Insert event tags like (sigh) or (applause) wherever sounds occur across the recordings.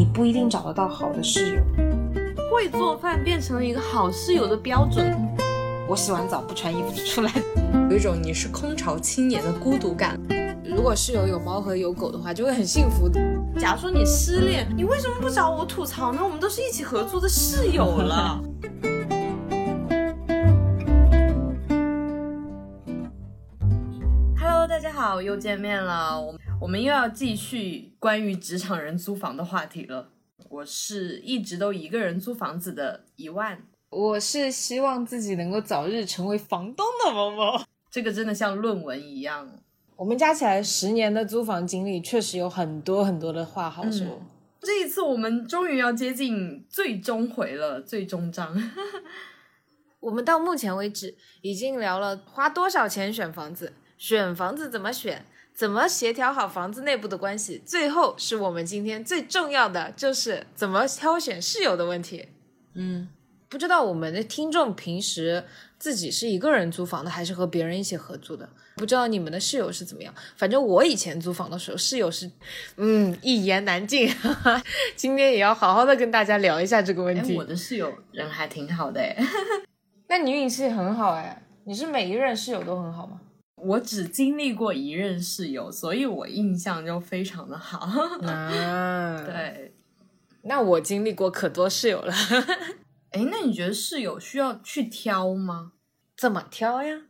你不一定找得到好的室友。会做饭变成了一个好室友的标准。我洗完澡不穿衣服就出来，有一种你是空巢青年的孤独感。如果室友有猫和有狗的话，就会很幸福。假如说你失恋，你为什么不找我吐槽呢？我们都是一起合租的室友了。好，又见面了。我我们又要继续关于职场人租房的话题了。我是一直都一个人租房子的一万，我是希望自己能够早日成为房东的某某。这个真的像论文一样。我们加起来十年的租房经历，确实有很多很多的话好说。这一次我们终于要接近最终回了，最终章。(laughs) 我们到目前为止已经聊了花多少钱选房子，选房子怎么选。怎么协调好房子内部的关系？最后是我们今天最重要的，就是怎么挑选室友的问题。嗯，不知道我们的听众平时自己是一个人租房的，还是和别人一起合租的？不知道你们的室友是怎么样？反正我以前租房的时候，室友是，嗯，一言难尽。(laughs) 今天也要好好的跟大家聊一下这个问题。我的室友人还挺好的哎，(laughs) 那你运气很好哎，你是每一任室友都很好吗？我只经历过一任室友，所以我印象就非常的好。啊，(laughs) 对，那我经历过可多室友了。(laughs) 哎，那你觉得室友需要去挑吗？怎么挑呀？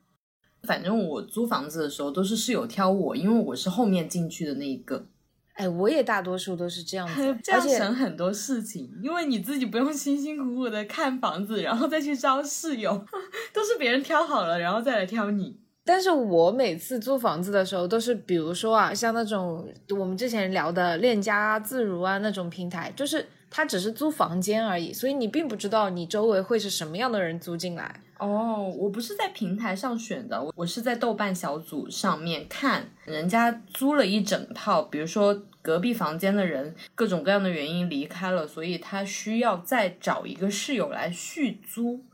反正我租房子的时候都是室友挑我，因为我是后面进去的那一个。哎，我也大多数都是这样子，(laughs) 这样省很多事情，因为你自己不用辛辛苦苦的看房子，然后再去招室友，都是别人挑好了，然后再来挑你。但是我每次租房子的时候，都是比如说啊，像那种我们之前聊的链家、自如啊那种平台，就是它只是租房间而已，所以你并不知道你周围会是什么样的人租进来。哦，我不是在平台上选的，我是在豆瓣小组上面看人家租了一整套，比如说隔壁房间的人各种各样的原因离开了，所以他需要再找一个室友来续租。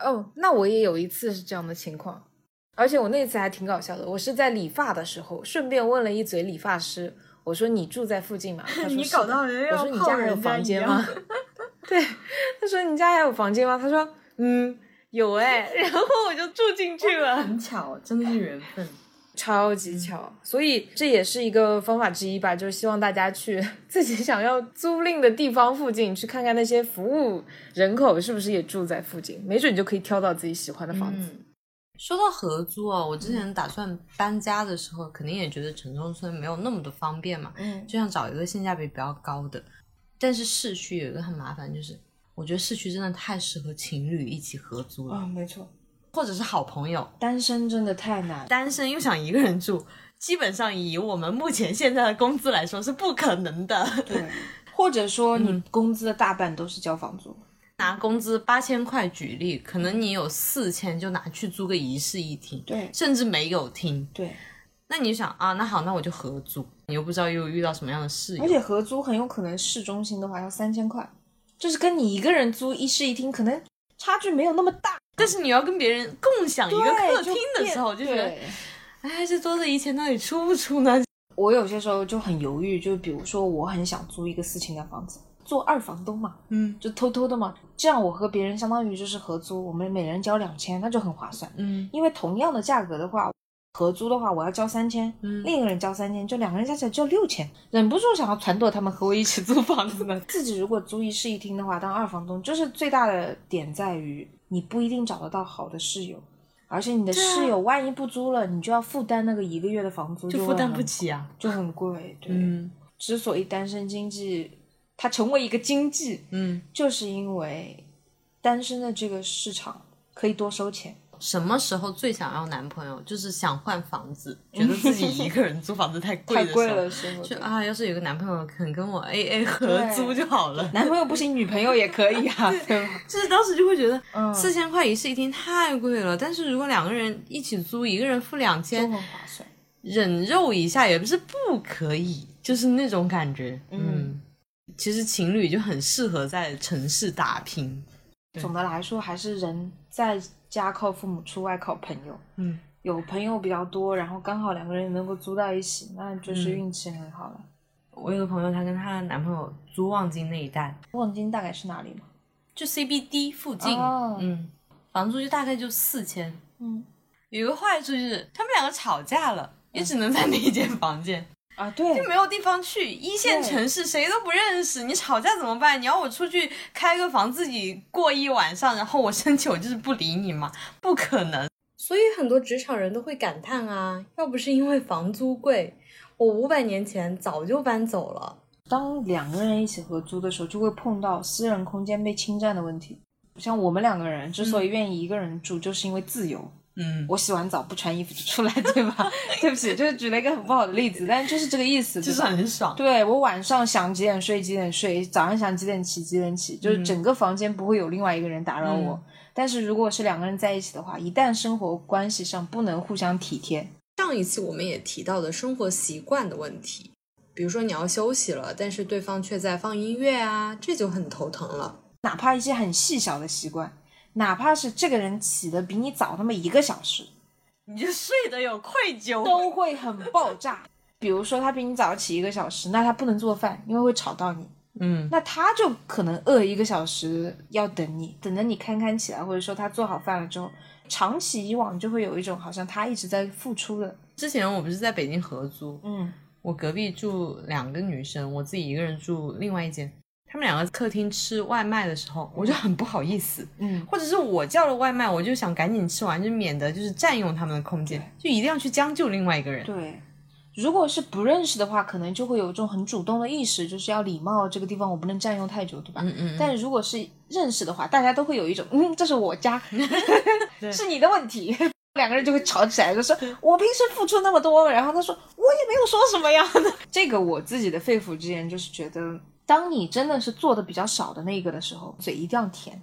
哦，那我也有一次是这样的情况。而且我那次还挺搞笑的，我是在理发的时候顺便问了一嘴理发师，我说你住在附近吗？(laughs) 你搞到人我说你家还有房间吗？(laughs) 对，他说你家还有房间吗？他说嗯有哎，(laughs) 然后我就住进去了。很巧，真的是缘分，超级巧。所以这也是一个方法之一吧，就是希望大家去自己想要租赁的地方附近去看看那些服务人口是不是也住在附近，没准就可以挑到自己喜欢的房子。说到合租啊，我之前打算搬家的时候，肯定也觉得城中村没有那么的方便嘛，嗯，就想找一个性价比比较高的。但是市区有一个很麻烦，就是我觉得市区真的太适合情侣一起合租了，啊，没错，或者是好朋友，单身真的太难，单身又想一个人住，基本上以我们目前现在的工资来说是不可能的，对，或者说你工资的大半都是交房租。拿工资八千块举例，可能你有四千就拿去租个一室一厅，对，甚至没有厅，对。那你想啊，那好，那我就合租，你又不知道又遇到什么样的室友，而且合租很有可能市中心的话要三千块，就是跟你一个人租一室一厅可能差距没有那么大，但是你要跟别人共享一个客厅的时候，就觉得，哎，这多的一千到底出不出呢？(laughs) 我有些时候就很犹豫，就比如说我很想租一个四千的房子。做二房东嘛，嗯，就偷偷的嘛，这样我和别人相当于就是合租，我们每人交两千，那就很划算，嗯，因为同样的价格的话，合租的话我要交三千，嗯，另一个人交三千，就两个人加起来就六千，忍不住想要撺掇他们和我一起租房子呢。(laughs) 自己如果租一室一厅的话，当二房东就是最大的点在于你不一定找得到好的室友，而且你的室友万一不租了，你就要负担那个一个月的房租，就负担不起啊，就很贵，对，之所以单身经济。它成为一个经济，嗯，就是因为单身的这个市场可以多收钱。什么时候最想要男朋友？就是想换房子，(laughs) 觉得自己一个人租房子太贵的时候，就啊，要是有个男朋友肯跟我 A A 合租就好了。男朋友不行，女朋友也可以啊。(laughs) 对，就是当时就会觉得，四千块一室一厅太贵了。但是如果两个人一起租，一个人付两千，很划算。忍肉一下也不是不可以，就是那种感觉，嗯。其实情侣就很适合在城市打拼。总的来说，还是人在家靠父母，出外靠朋友。嗯，有朋友比较多，然后刚好两个人能够租到一起，那就是运气很好了。我有个朋友，她跟她男朋友租望京那一带，望京大概是哪里嘛？就 CBD 附近，嗯，房租就大概就四千，嗯，有个坏处就是他们两个吵架了，也只能在那一间房间啊，对，(laughs) 就没有地方去，一线城市谁都不认识，你吵架怎么办？你要我出去开个房自己过一晚上，然后我生气我就是不理你嘛？不可能，所以很多职场人都会感叹啊，要不是因为房租贵，我五百年前早就搬走了。当两个人一起合租的时候，就会碰到私人空间被侵占的问题。像我们两个人之所以愿意一个人住，就是因为自由。嗯，我洗完澡不穿衣服就出来，(laughs) 对吧？对不起，就是举了一个很不好的例子，但就是这个意思，就是很爽。对我晚上想几点睡几点睡，早上想几点起几点起，就是整个房间不会有另外一个人打扰我。但是如果是两个人在一起的话，一旦生活关系上不能互相体贴，上一期我们也提到的生活习惯的问题。比如说你要休息了，但是对方却在放音乐啊，这就很头疼了。哪怕一些很细小的习惯，哪怕是这个人起的比你早那么一个小时，你就睡得有愧疚，都会很爆炸。比如说他比你早起一个小时，那他不能做饭，因为会吵到你。嗯，那他就可能饿一个小时要等你，等着你堪堪起来，或者说他做好饭了之后，长期以往就会有一种好像他一直在付出的。之前我不是在北京合租，嗯。我隔壁住两个女生，我自己一个人住另外一间。他们两个客厅吃外卖的时候，我就很不好意思，嗯，或者是我叫了外卖，我就想赶紧吃完，就免得就是占用他们的空间，就一定要去将就另外一个人。对，如果是不认识的话，可能就会有一种很主动的意识，就是要礼貌，这个地方我不能占用太久，对吧？嗯嗯。但如果是认识的话，大家都会有一种，嗯，这是我家，(laughs) 是你的问题。(laughs) 两个人就会吵起来，就说我平时付出那么多，然后他说我也没有说什么呀。(laughs) 这个我自己的肺腑之言就是觉得，当你真的是做的比较少的那个的时候，嘴一定要甜。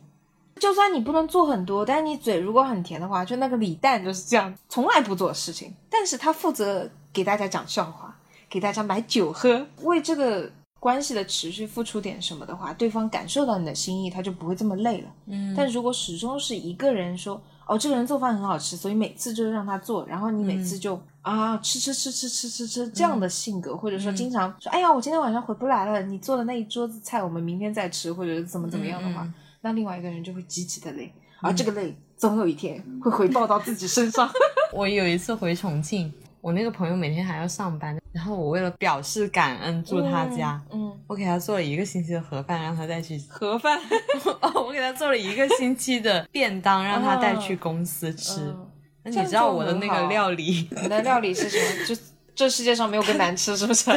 就算你不能做很多，但是你嘴如果很甜的话，就那个李诞就是这样，从来不做事情，但是他负责给大家讲笑话，给大家买酒喝，为这个关系的持续付出点什么的话，对方感受到你的心意，他就不会这么累了。嗯，但如果始终是一个人说。哦，这个人做饭很好吃，所以每次就是让他做，然后你每次就啊吃吃吃吃吃吃吃这样的性格，或者说经常说，哎呀，我今天晚上回不来了，你做的那一桌子菜我们明天再吃，或者怎么怎么样的话，那另外一个人就会极其的累，而这个累总有一天会回报到自己身上。(laughs) 我有一次回重庆。我那个朋友每天还要上班，然后我为了表示感恩住他家，嗯，我给他做了一个星期的盒饭，让他带去盒饭。(laughs) 哦，我给他做了一个星期的便当，让他带去公司吃。那你知道我的那个料理？你的料理是什么？(laughs) 就这世界上没有更难吃，是不是？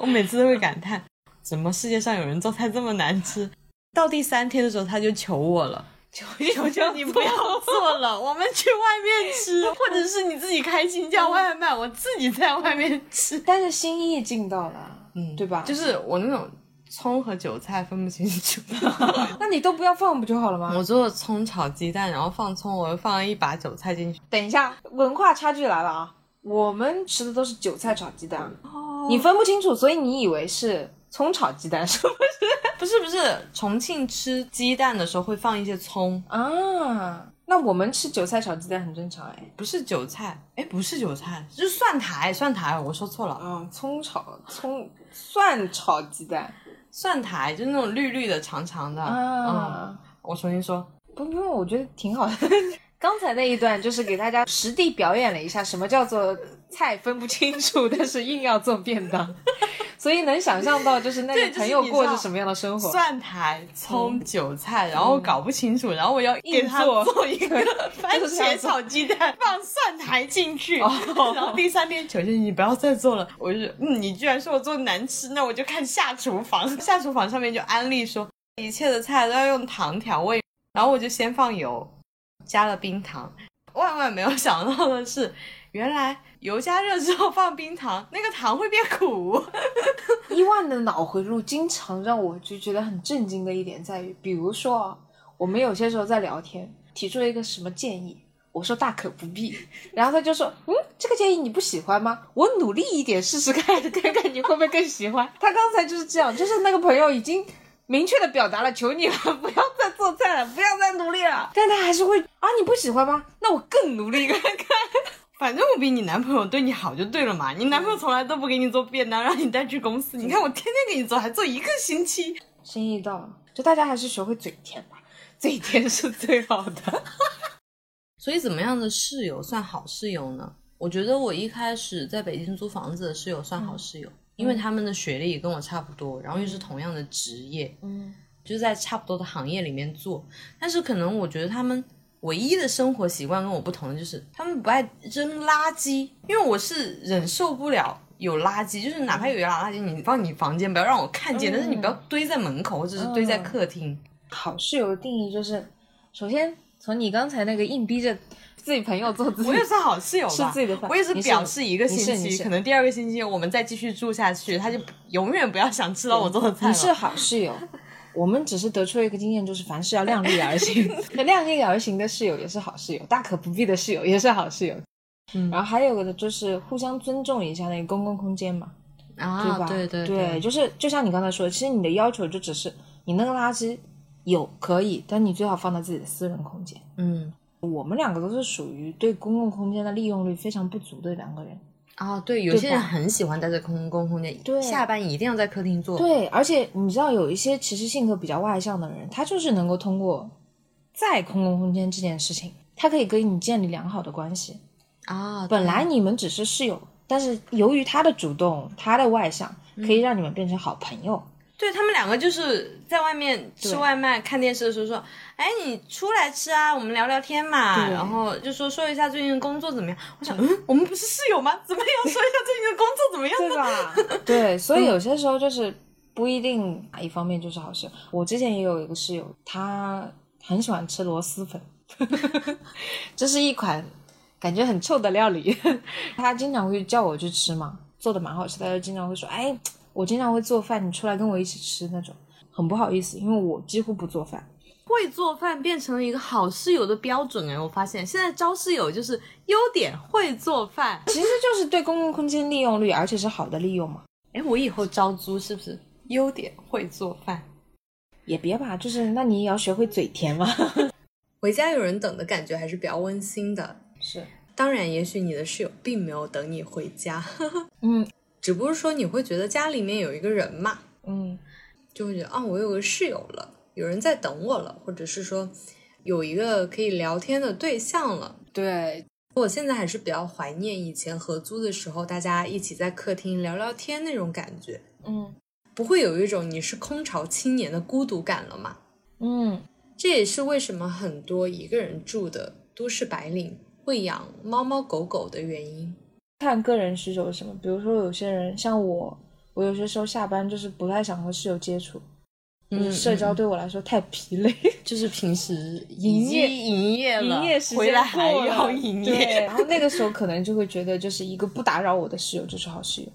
我每次都会感叹，怎么世界上有人做菜这么难吃？到第三天的时候，他就求我了。(laughs) 求求求你不要 (laughs) 做了，我们去外面吃，或者是你自己开心叫外卖，我自己在外面吃。但是心意尽到了，嗯，对吧？就是我那种葱和韭菜分不清楚，(laughs) (laughs) 那你都不要放不就好了吗？我做葱炒鸡蛋，然后放葱，我又放了一把韭菜进去。等一下，文化差距来了啊！我们吃的都是韭菜炒鸡蛋，哦你分不清楚，所以你以为是。葱炒鸡蛋是不是？(laughs) 不是不是，重庆吃鸡蛋的时候会放一些葱啊。那我们吃韭菜炒鸡蛋很正常哎，不是韭菜，哎，不是韭菜，是蒜苔，蒜苔，我说错了嗯。葱炒葱蒜炒鸡蛋，蒜苔就是那种绿绿的、长长的啊。我重新说，不不用，我觉得挺好的。刚才那一段就是给大家实地表演了一下什么叫做菜分不清楚，(laughs) 但是硬要做便当。所以能想象到，就是那个朋友过着什么样的生活？蒜苔、葱、韭菜，然后搞不清楚，然后我要硬他做一个 (laughs) 番茄炒鸡蛋，放蒜苔进去，然后第三天，求求你不要再做了。我就嗯，你居然说我做难吃，那我就看下厨房。下厨房上面就安利说，一切的菜都要用糖调味，然后我就先放油，加了冰糖。万万没有想到的是。原来油加热之后放冰糖，那个糖会变苦。(laughs) 伊万的脑回路经常让我就觉得很震惊的一点在于，比如说我们有些时候在聊天，提出了一个什么建议，我说大可不必，然后他就说，嗯，这个建议你不喜欢吗？我努力一点试试看，看看你会不会更喜欢。他刚才就是这样，就是那个朋友已经明确的表达了，求你了，(laughs) 不要再做菜了，不要再努力了，但他还是会啊，你不喜欢吗？那我更努力看看。反正我比你男朋友对你好就对了嘛。(laughs) 你男朋友从来都不给你做便当，让你带去公司。你看我天天给你做，还做一个星期。心意到了，就大家还是学会嘴甜吧，(laughs) 嘴甜是最好的。所以怎么样的室友算好室友呢？我觉得我一开始在北京租房子的室友算好室友，因为他们的学历也跟我差不多，然后又是同样的职业，嗯，就是在差不多的行业里面做。但是可能我觉得他们唯一的生活习惯跟我不同的就是他们不爱扔垃圾，因为我是忍受不了有垃圾，就是哪怕有一样垃圾，你放你房间不要让我看见，但是你不要堆在门口或者是堆在客厅。好室友的定义就是，首先。从你刚才那个硬逼着自己朋友做自己，我也是好室友吧？是自己的，我也是表示一个星期，可能第二个星期我们再继续住下去，他就永远不要想吃到我做的菜你是好室友，我们只是得出了一个经验，就是凡事要量力而行。(laughs) 量力而行的室友也是好室友，大可不必的室友也是好室友。嗯，然后还有个的就是互相尊重一下那个公共空间嘛，啊，对吧？对对对，就是就像你刚才说的，其实你的要求就只是你那个垃圾。有可以，但你最好放在自己的私人空间。嗯，我们两个都是属于对公共空间的利用率非常不足的两个人。啊，对，有些人很喜欢待在公共空间，对，下班一定要在客厅坐。对，而且你知道，有一些其实性格比较外向的人，他就是能够通过在公共空间这件事情，他可以跟你建立良好的关系。啊，本来你们只是室友，但是由于他的主动，他的外向，可以让你们变成好朋友。对他们两个就是在外面吃外卖、看电视的时候说：“哎，你出来吃啊，我们聊聊天嘛。”然后就说说一下最近的工作怎么样。我想，嗯，我们不是室友吗？怎么要说一下最近的工作怎么样？对吧？(laughs) 对，所以有些时候就是不一定哪一方面就是好事。我之前也有一个室友，他很喜欢吃螺蛳粉，(laughs) 这是一款感觉很臭的料理。(laughs) 他经常会叫我去吃嘛，做的蛮好吃。他就经常会说：“哎。”我经常会做饭，你出来跟我一起吃那种，很不好意思，因为我几乎不做饭。会做饭变成了一个好室友的标准哎，我发现现在招室友就是优点会做饭，其实就是对公共空间利用率，而且是好的利用嘛。哎，我以后招租是不是优点会做饭？也别吧，就是那你也要学会嘴甜嘛。(laughs) 回家有人等的感觉还是比较温馨的。是，当然，也许你的室友并没有等你回家。嗯。只不过说你会觉得家里面有一个人嘛，嗯，就会觉得啊，我有个室友了，有人在等我了，或者是说有一个可以聊天的对象了。对，我现在还是比较怀念以前合租的时候，大家一起在客厅聊聊天那种感觉。嗯，不会有一种你是空巢青年的孤独感了嘛？嗯，这也是为什么很多一个人住的都市白领会养猫猫狗狗的原因。看个人需求是什么，比如说有些人像我，我有些时候下班就是不太想和室友接触，嗯，社交对我来说太疲累，(laughs) 就是平时营业营业了，营业时间还要营业，然后那个时候 (laughs) 可能就会觉得就是一个不打扰我的室友就是好室友，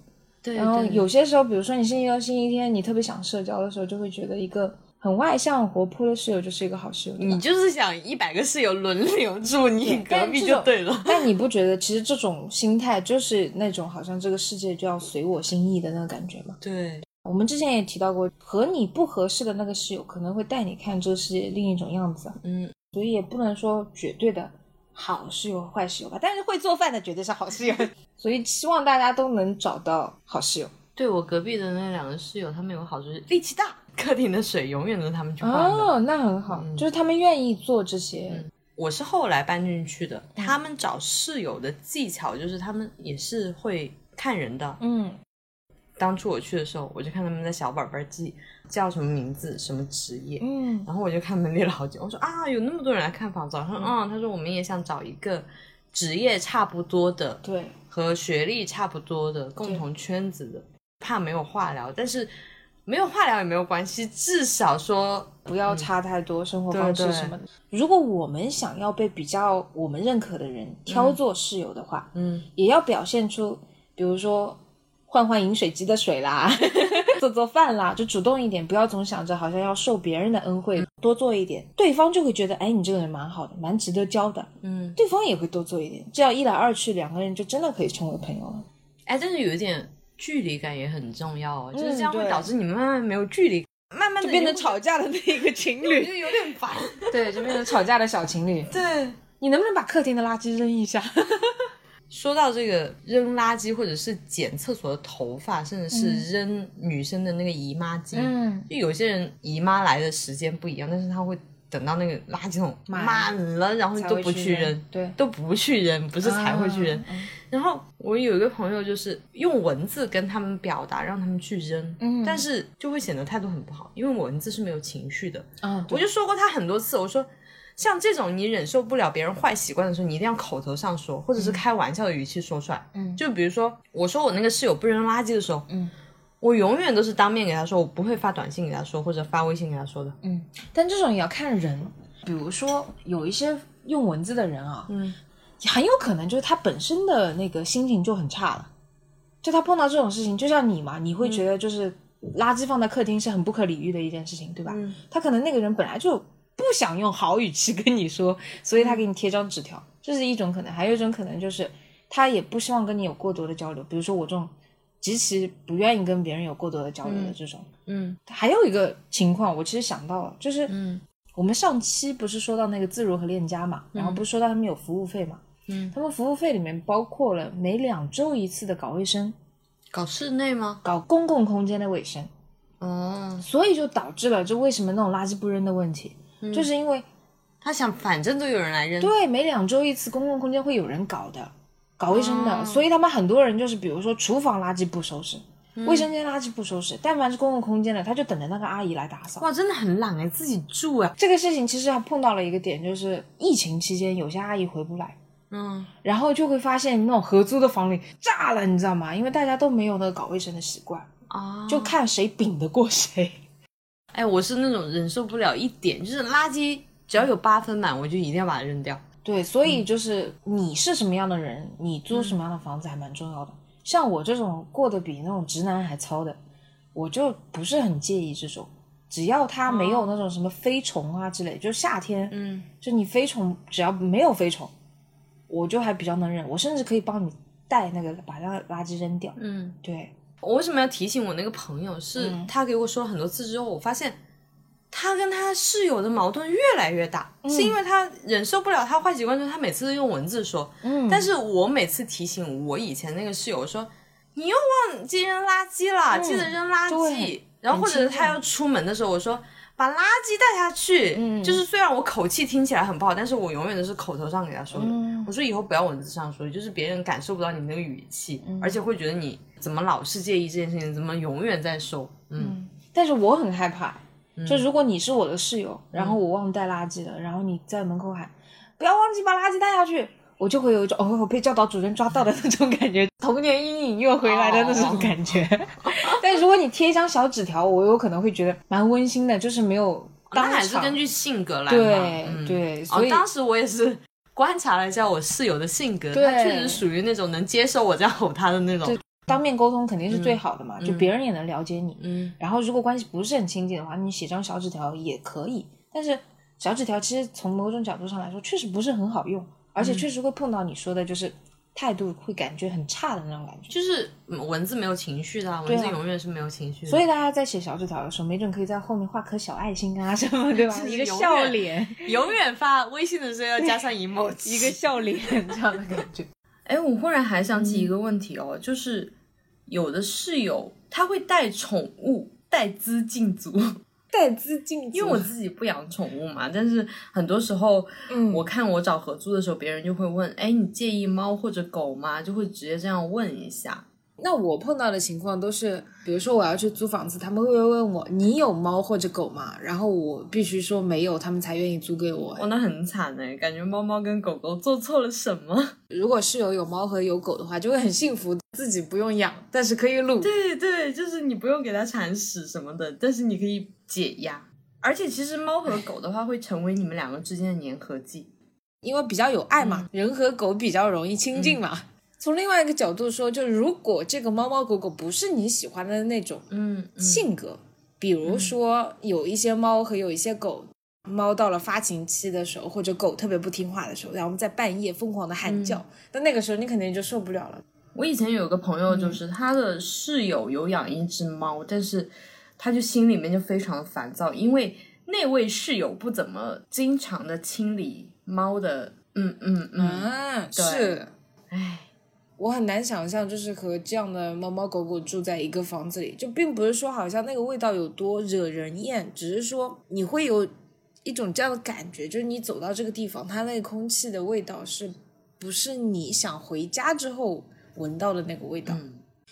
对，然后有些时候，比如说你星期六、星期天你特别想社交的时候，就会觉得一个。很外向活泼的室友就是一个好室友。你就是想一百个室友轮流住你隔壁就对了。但你不觉得其实这种心态就是那种好像这个世界就要随我心意的那个感觉吗？对，我们之前也提到过，和你不合适的那个室友可能会带你看这个世界另一种样子。嗯，所以也不能说绝对的好室友坏室友吧。但是会做饭的绝对是好室友。(laughs) 所以希望大家都能找到好室友。对我隔壁的那两个室友，他们有个好处是力气大。(laughs) 客厅的水永远都是他们去换的，哦，那很好，就是他们愿意做这些。我是后来搬进去的，他们找室友的技巧就是他们也是会看人的。嗯，当初我去的时候，我就看他们在小本本记叫什么名字、什么职业。嗯，然后我就看他们列了好久，我说啊，有那么多人来看房子，说嗯，他说我们也想找一个职业差不多的，对，和学历差不多的共同圈子的，怕没有话聊，但是。没有话聊也没有关系，至少说不要差太多生活方式什么的。如果我们想要被比较我们认可的人挑做室友的话，嗯，也要表现出，比如说换换饮水机的水啦，(laughs) 做做饭啦，就主动一点，不要总想着好像要受别人的恩惠，多做一点，对方就会觉得，哎，你这个人蛮好的，蛮值得交的，嗯，对方也会多做一点，这样一来二去，两个人就真的可以成为朋友了。哎，但是有一点。距离感也很重要哦，就是这样会导致你们慢慢没有距离，慢慢就变成吵架的那一个情侣，就有点烦。(laughs) 对，就变成吵架的小情侣。(laughs) 对，你能不能把客厅的垃圾扔一下？(laughs) 说到这个扔垃圾，或者是捡厕所的头发，甚至是扔女生的那个姨妈巾，嗯，就有些人姨妈来的时间不一样，但是她会等到那个垃圾桶满了，然后都不去扔，对，都不去扔，不是才会去扔。嗯然后我有一个朋友，就是用文字跟他们表达，让他们去扔，嗯但是就会显得态度很不好，因为文字是没有情绪的。嗯，我就说过他很多次，我说像这种你忍受不了别人坏习惯的时候，你一定要口头上说，或者是开玩笑的语气说出来。嗯，就比如说我说我那个室友不扔垃圾的时候，嗯，我永远都是当面给他说，我不会发短信给他说，或者发微信给他说的。嗯，但这种也要看人，比如说有一些用文字的人啊，嗯，很有可能就是他本身的那个心情就很差了，就他碰到这种事情，就像你嘛，你会觉得就是垃圾放在客厅是很不可理喻的一件事情，对吧？嗯他可能那个人本来就不想用好语气跟你说，所以他给你贴张纸条，这是一种可能。还有一种可能就是他也不希望跟你有过多的交流，比如说我这种极其不愿意跟别人有过多的交流的这种。嗯还有一个情况，我其实想到了，就是嗯我们上期不是说到那个自如和链家嘛，然后不是说到他们有服务费嘛，嗯，他们服务费里面包括了每两周一次的搞卫生，搞室内吗？搞公共空间的卫生，哦，所以就导致了就为什么那种垃圾不扔的问题，就是因为他想反正都有人来扔。对每两周一次公共空间会有人搞的，搞卫生的，哦所以他们很多人就是比如说厨房垃圾不收拾。卫生间垃圾不收拾，但凡是公共空间的，他就等着那个阿姨来打扫。哇，真的很懒哎，自己住啊。这个事情其实还碰到了一个点，就是疫情期间有些阿姨回不来，嗯，然后就会发现那种合租的房里炸了，你知道吗？因为大家都没有那个搞卫生的习惯，啊，就看谁顶得过谁。哎，我是那种忍受不了一点，就是垃圾只要有八分满，我就一定要把它扔掉。对，所以就是你是什么样的人，你租什么样的房子还蛮重要的。像我这种过得比那种直男还糙的，我就不是很介意这种，只要他没有那种什么飞虫啊之类，就是夏天，嗯，就你飞虫只要没有飞虫，我就还比较能忍，我甚至可以帮你带那个把那个垃圾扔掉。嗯，对，我为什么要提醒我那个朋友？是他给我说了很多次之后，我发现他跟他室友的矛盾越来越大，是因为他忍受不了他坏习惯，就是他每次都用文字说，嗯但是我每次提醒我以前那个室友说，你又忘记扔垃圾了，记得扔垃圾。然后或者是他要出门的时候，我说。把垃圾带下去，嗯就是虽然我口气听起来很不好，但是我永远都是口头上给他说的。嗯我说以后不要文字上说，就是别人感受不到你那个语气，嗯而且会觉得你怎么老是介意这件事情，怎么永远在说，嗯但是我很害怕，就如果你是我的室友，然后我忘带垃圾了，然后你在门口喊不要忘记把垃圾带下去，我就会有一种哦我被教导主任抓到的那种感觉，童年阴影又回来的那种感觉。(laughs) 但如果你贴一张小纸条，我有可能会觉得蛮温馨的，就是没有当场。那还是根据性格来嘛。对、嗯、对，哦所以、当时我也是观察了一下我室友的性格，对他确实属于那种能接受我这样吼他的那种。当面沟通肯定是最好的嘛，就别人也能了解你。嗯然后如果关系不是很亲近的话，你写张小纸条也可以。但是小纸条其实从某种角度上来说，确实不是很好用，而且确实会碰到你说的，就是态度会感觉很差的那种感觉。就是嗯文字没有情绪的啊，文字永远是没有情绪的。所以大家在写小纸条的时候，没准可以在后面画颗小爱心啊什么，对吧？(laughs) 一个笑脸，永远发微信的时候要加上 (laughs) emoji，一个笑脸这样的感觉。(laughs) 哎，我忽然还想起嗯一个问题哦，就是有的室友他会带宠物带资进组，(laughs) 带资进组，因为我自己不养宠物嘛，但是很多时候，嗯我看我找合租的时候，别人就会问，哎，你介意猫或者狗吗？就会直接这样问一下。那我碰到的情况都是，比如说我要去租房子，他们会问我你有猫或者狗吗？然后我必须说没有，他们才愿意租给我。哇，那很惨哎，感觉猫猫跟狗狗做错了什么？(laughs) 如果室友有猫和有狗的话，就会很幸福，自己不用养，但是可以撸。对对，就是你不用给它铲屎什么的，但是你可以解压。而且其实猫和狗的话，会成为你们两个之间的粘合剂。因为比较有爱嘛，人和狗比较容易亲近嘛。从另外一个角度说，就如果这个猫猫狗狗不是你喜欢的那种嗯，嗯。性格，比如说有一些猫和有一些狗，猫到了发情期的时候，或者狗特别不听话的时候，然后在半夜疯狂的喊叫，那那个时候你肯定就受不了了。我以前有个朋友，就是他的室友有养一只猫，但是他就心里面就非常的烦躁，因为那位室友不怎么经常的清理猫的，嗯嗯嗯，是，唉，我很难想象，就是和这样的猫猫狗狗住在一个房子里，就并不是说好像那个味道有多惹人厌，只是说你会有一种这样的感觉，就是你走到这个地方，它那个空气的味道是不是你想回家之后闻到的那个味道？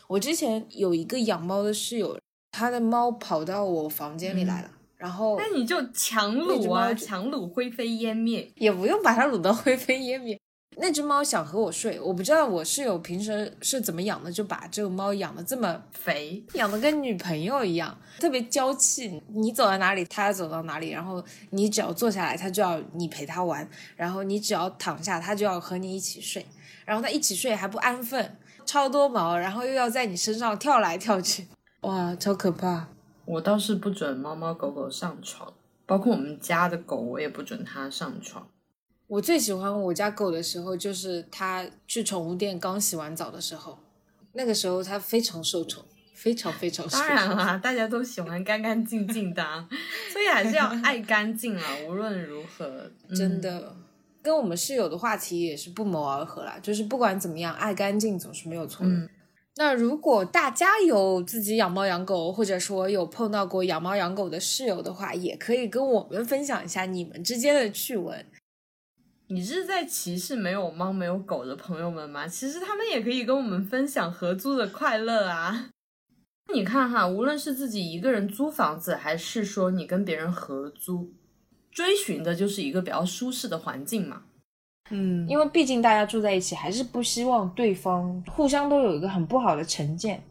我之前有一个养猫的室友，他的猫跑到我房间里来了，然后那你就强撸啊，强撸灰飞烟灭，也不用把它撸到灰飞烟灭。那只猫想和我睡，我不知道我室友平时是怎么养的，就把这个猫养的这么肥，养的跟女朋友一样，特别娇气。你走到哪里，它走到哪里，然后你只要坐下来，它就要你陪它玩，然后你只要躺下，它就要和你一起睡，然后它一起睡还不安分，超多毛，然后又要在你身上跳来跳去，哇，超可怕！我倒是不准猫猫狗狗上床，包括我们家的狗，我也不准它上床。我最喜欢我家狗的时候，就是它去宠物店刚洗完澡的时候，那个时候它非常受宠，非常非常。当然啦，大家都喜欢干干净净的，(laughs) 所以还是要爱干净啊。无论如何，真的跟我们室友的话题也是不谋而合啦。就是不管怎么样，爱干净总是没有错的。那如果大家有自己养猫养狗，或者说有碰到过养猫养狗的室友的话，也可以跟我们分享一下你们之间的趣闻。你是在歧视没有猫没有狗的朋友们吗？其实他们也可以跟我们分享合租的快乐啊！你看哈，无论是自己一个人租房子，还是说你跟别人合租，追寻的就是一个比较舒适的环境嘛。嗯，因为毕竟大家住在一起，还是不希望对方互相都有一个很不好的成见。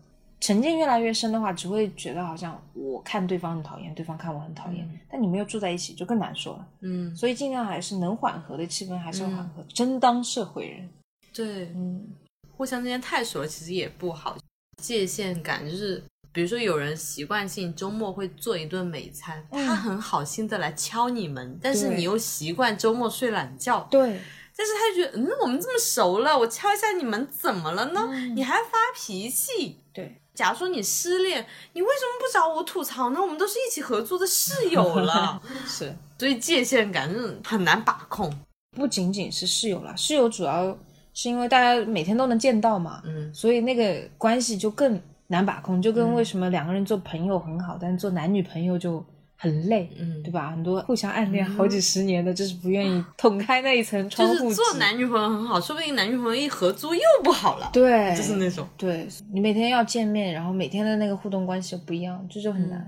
成见越来越深的话，只会觉得好像我看对方很讨厌，对方看我很讨厌。但你们又住在一起，就更难说了。嗯，所以尽量还是能缓和的气氛还是要缓和，真当社会人。对，嗯，互相之间太熟了，其实也不好。界限感就是，比如说有人习惯性周末会做一顿美餐，他很好心的来敲你门，但是你又习惯周末睡懒觉。对。但是他就觉得，嗯，我们这么熟了，我敲一下你们怎么了呢？你还发脾气？对。假如说你失恋，你为什么不找我吐槽呢？我们都是一起合租的室友了，(laughs) 是，所以界限感真的很难把控。不仅仅是室友了，室友主要是因为大家每天都能见到嘛，嗯，所以那个关系就更难把控。就跟为什么两个人做朋友很好，但是做男女朋友就。很累，嗯，对吧？很多互相暗恋好几十年的，就是不愿意捅开那一层窗户就是做男女朋友很好，说不定男女朋友一合租又不好了。对，就是那种。对你每天要见面，然后每天的那个互动关系又不一样，这就很难了。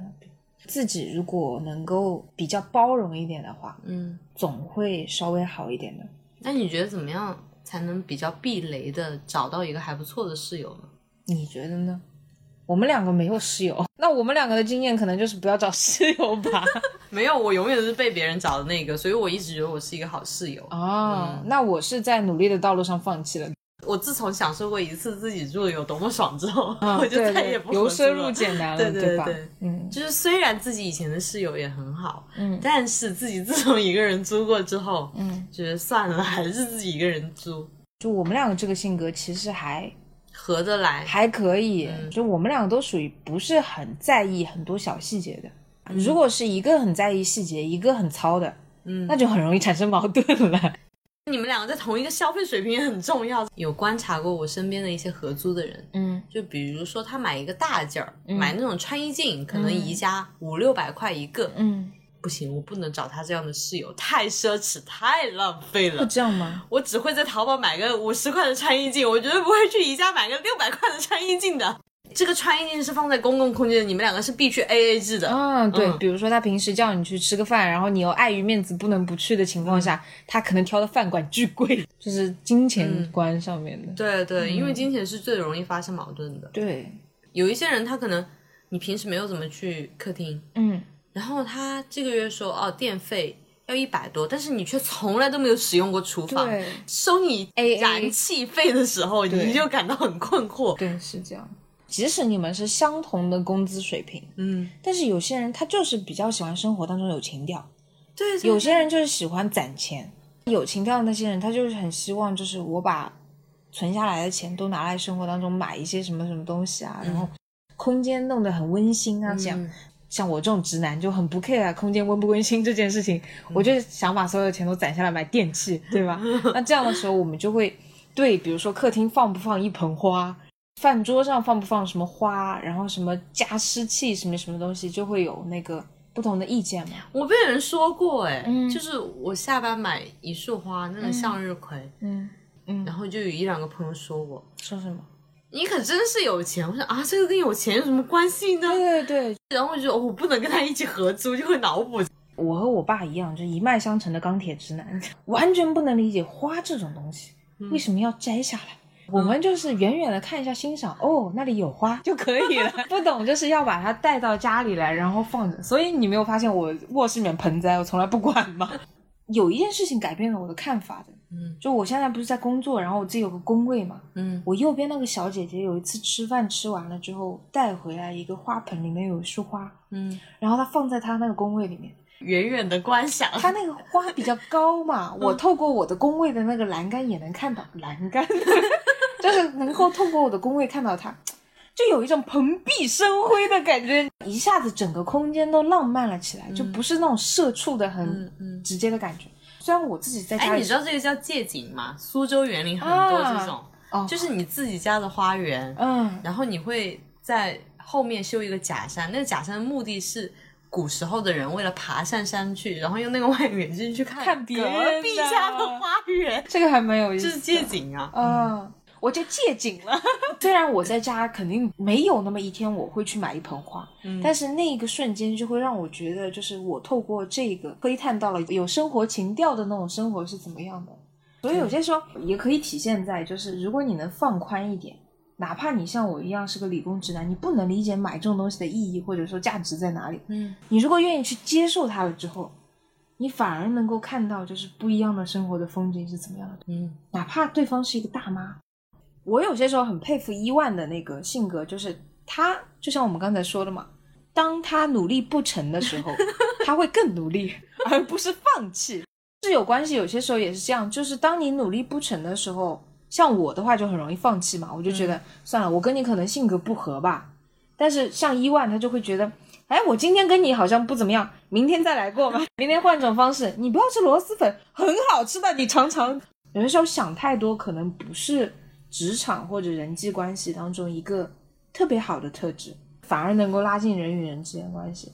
自己如果能够比较包容一点的话，嗯，总会稍微好一点的。那你觉得怎么样才能比较避雷的找到一个还不错的室友呢？你觉得呢？我们两个没有室友，(laughs) 那我们两个的经验可能就是不要找室友吧。(laughs) 没有，我永远都是被别人找的那个，所以我一直觉得我是一个好室友。哦，那我是在努力的道路上放弃了。我自从享受过一次自己住的有多么爽之后，(laughs) 我就再也不由奢入俭难了，对吧？嗯，就是虽然自己以前的室友也很好，嗯，但是自己自从一个人租过之后，嗯，觉得算了，还是自己一个人租。就我们两个这个性格，其实还。合得来还可以，就我们两个都属于不是很在意很多小细节的。如果是一个很在意细节，一个很糙的，嗯，那就很容易产生矛盾了。(laughs) 你们两个在同一个消费水平也很重要。有观察过我身边的一些合租的人，嗯，就比如说他买一个大件儿，买那种穿衣镜，可能宜家五六百块一个，嗯。不行，我不能找他这样的室友，太奢侈，太浪费了。会这样吗？我只会在淘宝买个五十块的穿衣镜，我绝对不会去宜家买个六百块的穿衣镜的。这个穿衣镜是放在公共空间的，你们两个是必须 A A 制的。嗯，对。比如说他平时叫你去吃个饭，然后你又碍于面子不能不去的情况下，他可能挑的饭馆巨贵，就是金钱观上面的。对对，因为金钱是最容易发生矛盾的。对，有一些人他可能你平时没有怎么去客厅，嗯。然后他这个月说哦，电费要一百多，但是你却从来都没有使用过厨房，收你燃气费的时候，你就感到很困惑。对，是这样。即使你们是相同的工资水平，嗯，但是有些人他就是比较喜欢生活当中有情调，对，有些人就是喜欢攒钱。有情调的那些人，他就是很希望，就是我把存下来的钱都拿来生活当中买一些什么什么东西啊，然后空间弄得很温馨啊，这样。像我这种直男就很不 care 空间温不温馨这件事情，我就想把所有的钱都攒下来买电器，对吧？(laughs) 那这样的时候，我们就会对，比如说客厅放不放一盆花，饭桌上放不放什么花，然后什么加湿器什么什么东西，就会有那个不同的意见嘛。我被人说过，哎，就是我下班买一束花，那个向日葵，嗯嗯，然后就有一两个朋友说我说什么。你可真是有钱！我想啊，这个跟有钱有什么关系呢？对对对，然后我就我不能跟他一起合租，就会脑补。我和我爸一样，就一脉相承的钢铁直男，(laughs) 完全不能理解花这种东西为什么要摘下来。我们就是远远的看一下欣赏，哦，那里有花就可以了。(laughs) 不懂就是要把它带到家里来，然后放着。所以你没有发现我卧室里面盆栽我从来不管吗？(laughs) 有一件事情改变了我的看法的。嗯，就我现在不是在工作，然后我自己有个工位嘛。嗯，我右边那个小姐姐有一次吃饭吃完了之后带回来一个花盆，里面有一束花。嗯，然后她放在她那个工位里面，远远的观赏。她那个花比较高嘛，我透过我的工位的那个栏杆也能看到栏杆，(laughs) 就是能够透过我的工位看到它，就有一种蓬荜生辉的感觉，一下子整个空间都浪漫了起来，就不是那种社畜的很直接的感觉。虽然我自己在家，哎，你知道这个叫借景吗？苏州园林很多这种，就是你自己家的花园，嗯，然后你会在后面修一个假山，那个假山的目的是古时候的人为了爬上山去，然后用那个望远镜去看看别人家的花园，这个还蛮有意思，就是借景啊，嗯。我就借景了。(laughs) 虽然我在家肯定没有那么一天我会去买一盆花，嗯但是那一个瞬间就会让我觉得，就是我透过这个窥探到了有生活情调的那种生活是怎么样的。所以有些时候也可以体现在，就是如果你能放宽一点，哪怕你像我一样是个理工直男，你不能理解买这种东西的意义或者说价值在哪里。嗯，你如果愿意去接受它了之后，你反而能够看到就是不一样的生活的风景是怎么样的。嗯，哪怕对方是一个大妈。我有些时候很佩服伊万的那个性格，就是他就像我们刚才说的嘛，当他努力不成的时候，(laughs) 他会更努力，而不是放弃。是有关系，有些时候也是这样，就是当你努力不成的时候，像我的话就很容易放弃嘛，我就觉得算了，我跟你可能性格不合吧。但是像伊万，他就会觉得，哎，我今天跟你好像不怎么样，明天再来过吧，明天换种方式，你不要吃螺蛳粉，很好吃的，你尝尝。有的时候想太多，可能不是。职场或者人际关系当中一个特别好的特质，反而能够拉近人与人之间关系。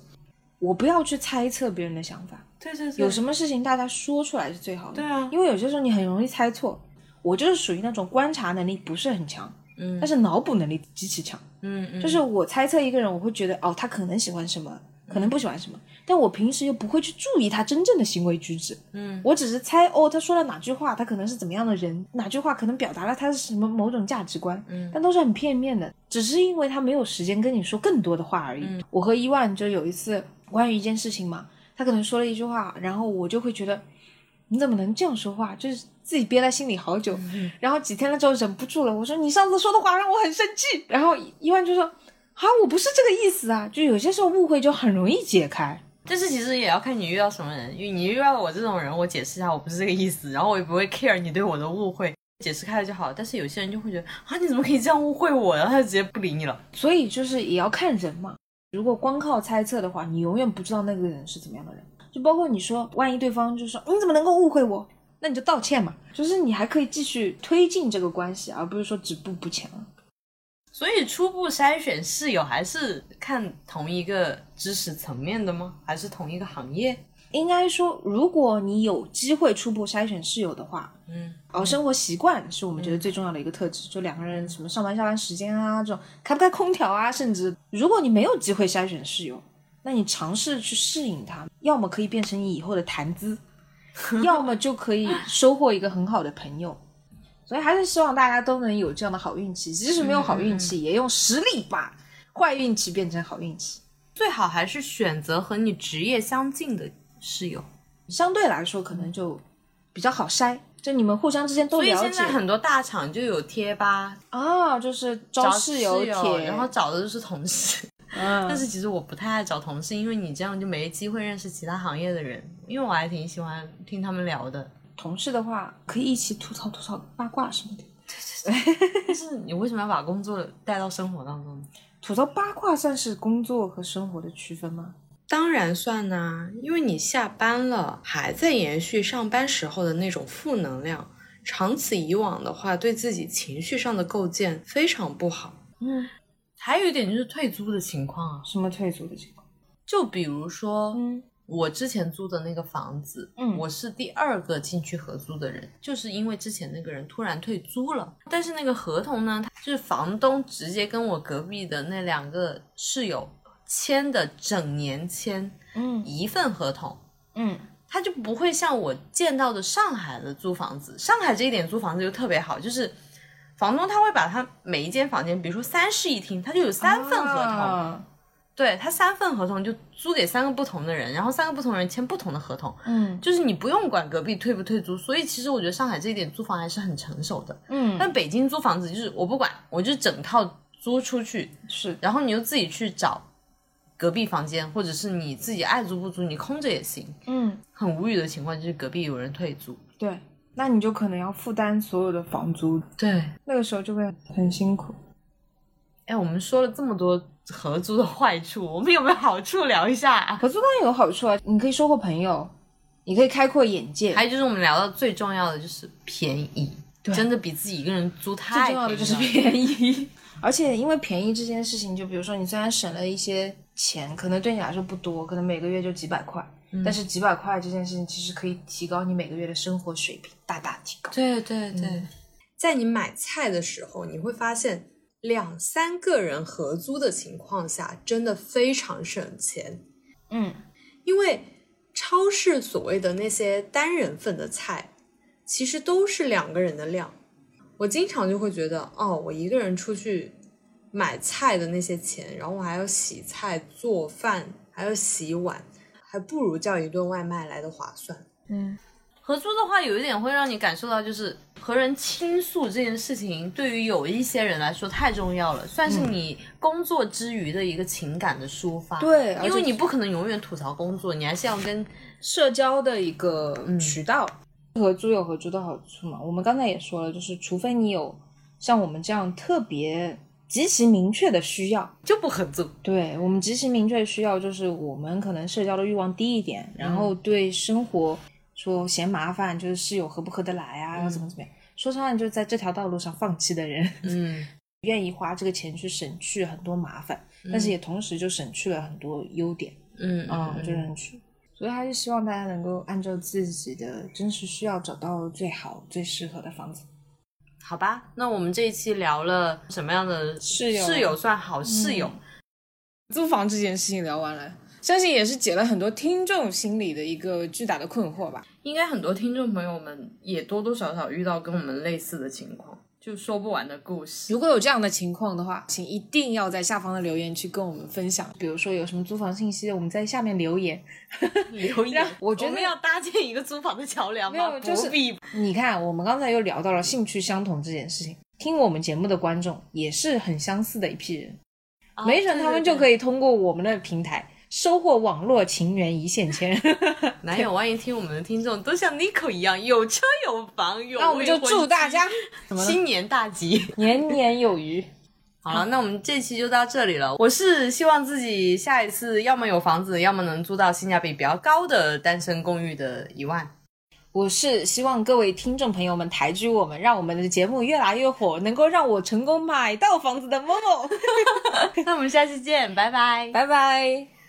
我不要去猜测别人的想法，对对对，有什么事情大家说出来是最好的。对啊，因为有些时候你很容易猜错。我就是属于那种观察能力不是很强，嗯，但是脑补能力极其强，嗯嗯，就是我猜测一个人，我会觉得哦，他可能喜欢什么。可能不喜欢什么，但我平时又不会去注意他真正的行为举止。嗯，我只是猜哦，他说了哪句话，他可能是怎么样的人，哪句话可能表达了他是什么某种价值观。嗯，但都是很片面的，只是因为他没有时间跟你说更多的话而已。我和伊万就有一次关于一件事情嘛，他可能说了一句话，然后我就会觉得你怎么能这样说话，就是自己憋在心里好久。然后几天了之后忍不住了，我说你上次说的话让我很生气。然后伊万就说。啊，我不是这个意思啊！就有些时候误会就很容易解开，但是其实也要看你遇到什么人，因为你遇到我这种人，我解释一下我不是这个意思，然后我也不会 care 你对我的误会，解释开了就好。但是有些人就会觉得啊，你怎么可以这样误会我？然后他就直接不理你了。(laughs) 所以就是也要看人嘛，如果光靠猜测的话，你永远不知道那个人是怎么样的人。就包括你说，万一对方就说你怎么能够误会我，那你就道歉嘛，就是你还可以继续推进这个关系，而不是说止步不前了。所以初步筛选室友还是看同一个知识层面的吗？还是同一个行业？应该说，如果你有机会初步筛选室友的话，嗯，哦，生活习惯是我们觉得最重要的一个特质。就两个人什么上班下班时间啊，这种开不开空调啊，甚至如果你没有机会筛选室友，那你尝试去适应他，要么可以变成你以后的谈资，(laughs) 要么就可以收获一个很好的朋友。所以还是希望大家都能有这样的好运气，即使没有好运气，也用实力把坏运气变成好运气。最好还是选择和你职业相近的室友，相对来说可能就比较好筛，就你们互相之间都了解。所以现在很多大厂就有贴吧啊，就是招室友帖，然后找的就是同事。(laughs) 嗯，但是其实我不太爱找同事，因为你这样就没机会认识其他行业的人，因为我还挺喜欢听他们聊的。同事的话，可以一起吐槽吐槽八卦什么的。对对对。但是你为什么要把工作带到生活当中呢？吐槽八卦算是工作和生活的区分吗？当然算呐，因为你下班了还在延续上班时候的那种负能量，长此以往的话，对自己情绪上的构建非常不好。嗯，还有一点就是退租的情况啊。什么退租的情况？就比如说，嗯，我之前租的那个房子，嗯，我是第二个进去合租的人，就是因为之前那个人突然退租了，但是那个合同呢，就是房东直接跟我隔壁的那两个室友签的整年签，嗯，一份合同，嗯。他就不会像我见到的上海的租房子，上海这一点租房子就特别好，就是房东他会把他每一间房间，比如说三室一厅，他就有三份合同，对他三份合同就租给三个不同的人，然后三个不同人签不同的合同，嗯，就是你不用管隔壁退不退租，所以其实我觉得上海这一点租房还是很成熟的，嗯，但北京租房子就是我不管，我就整套租出去，是，然后你就自己去找。隔壁房间，或者是你自己爱租不租，你空着也行。嗯，很无语的情况就是隔壁有人退租。对，那你就可能要负担所有的房租。对，那个时候就会很辛苦。哎，我们说了这么多合租的坏处，我们有没有好处聊一下？合租当然有好处啊，你可以收获朋友，你可以开阔眼界。还有就是我们聊到最重要的就是便宜，真的比自己一个人租太重要的就是便宜。(laughs) 而且因为便宜这件事情，就比如说你虽然省了一些。钱可能对你来说不多，可能每个月就几百块，但是几百块这件事情其实可以提高你每个月的生活水平，大大提高。对对对，在你买菜的时候，你会发现两三个人合租的情况下，真的非常省钱。嗯，因为超市所谓的那些单人份的菜，其实都是两个人的量。我经常就会觉得，哦，我一个人出去。买菜的那些钱，然后我还要洗菜、做饭，还要洗碗，还不如叫一顿外卖来的划算。嗯，合租的话，有一点会让你感受到，就是和人倾诉这件事情，对于有一些人来说太重要了，算是你工作之余的一个情感的抒发。对，因为你不可能永远吐槽工作，你还是要跟社交的一个渠道。合租有合租的好处嘛？我们刚才也说了，就是除非你有像我们这样特别。极其明确的需要就不合租。对我们极其明确的需要，就是我们可能社交的欲望低一点，然后对生活说嫌麻烦，就是室友合不合得来啊，要怎么怎么样。说穿了，就是在这条道路上放弃的人，嗯，(laughs) 愿意花这个钱去省去很多麻烦，但是也同时就省去了很多优点，嗯啊，就是去。所以还是希望大家能够按照自己的真实需要，找到最好最适合的房子。好吧，那我们这一期聊了什么样的室友室友算好室友？租房这件事情聊完了，相信也是解了很多听众心里的一个巨大的困惑吧。应该很多听众朋友们也多多少少遇到跟我们类似的情况。就说不完的故事。如果有这样的情况的话，请一定要在下方的留言区跟我们分享。比如说有什么租房信息，我们在下面留言。留言，(laughs) 我觉得要搭建一个租房的桥梁吗？就是你看，我们刚才又聊到了兴趣相同这件事情。听我们节目的观众也是很相似的一批人，没准他们就可以通过我们的平台。收获网络情缘一线牵，(laughs) 哪有？万一听我们的听众都像 Nico 一样有车有房，有那我们就祝大家新年大吉，年年有余。(laughs) 好了，那我们这期就到这里了。我是希望自己下一次要么有房子，要么能租到性价比比较高的单身公寓的一万。我是希望各位听众朋友们抬举我们，让我们的节目越来越火，能够让我成功买到房子的某某。(laughs) 那我们下期见，拜拜，拜拜。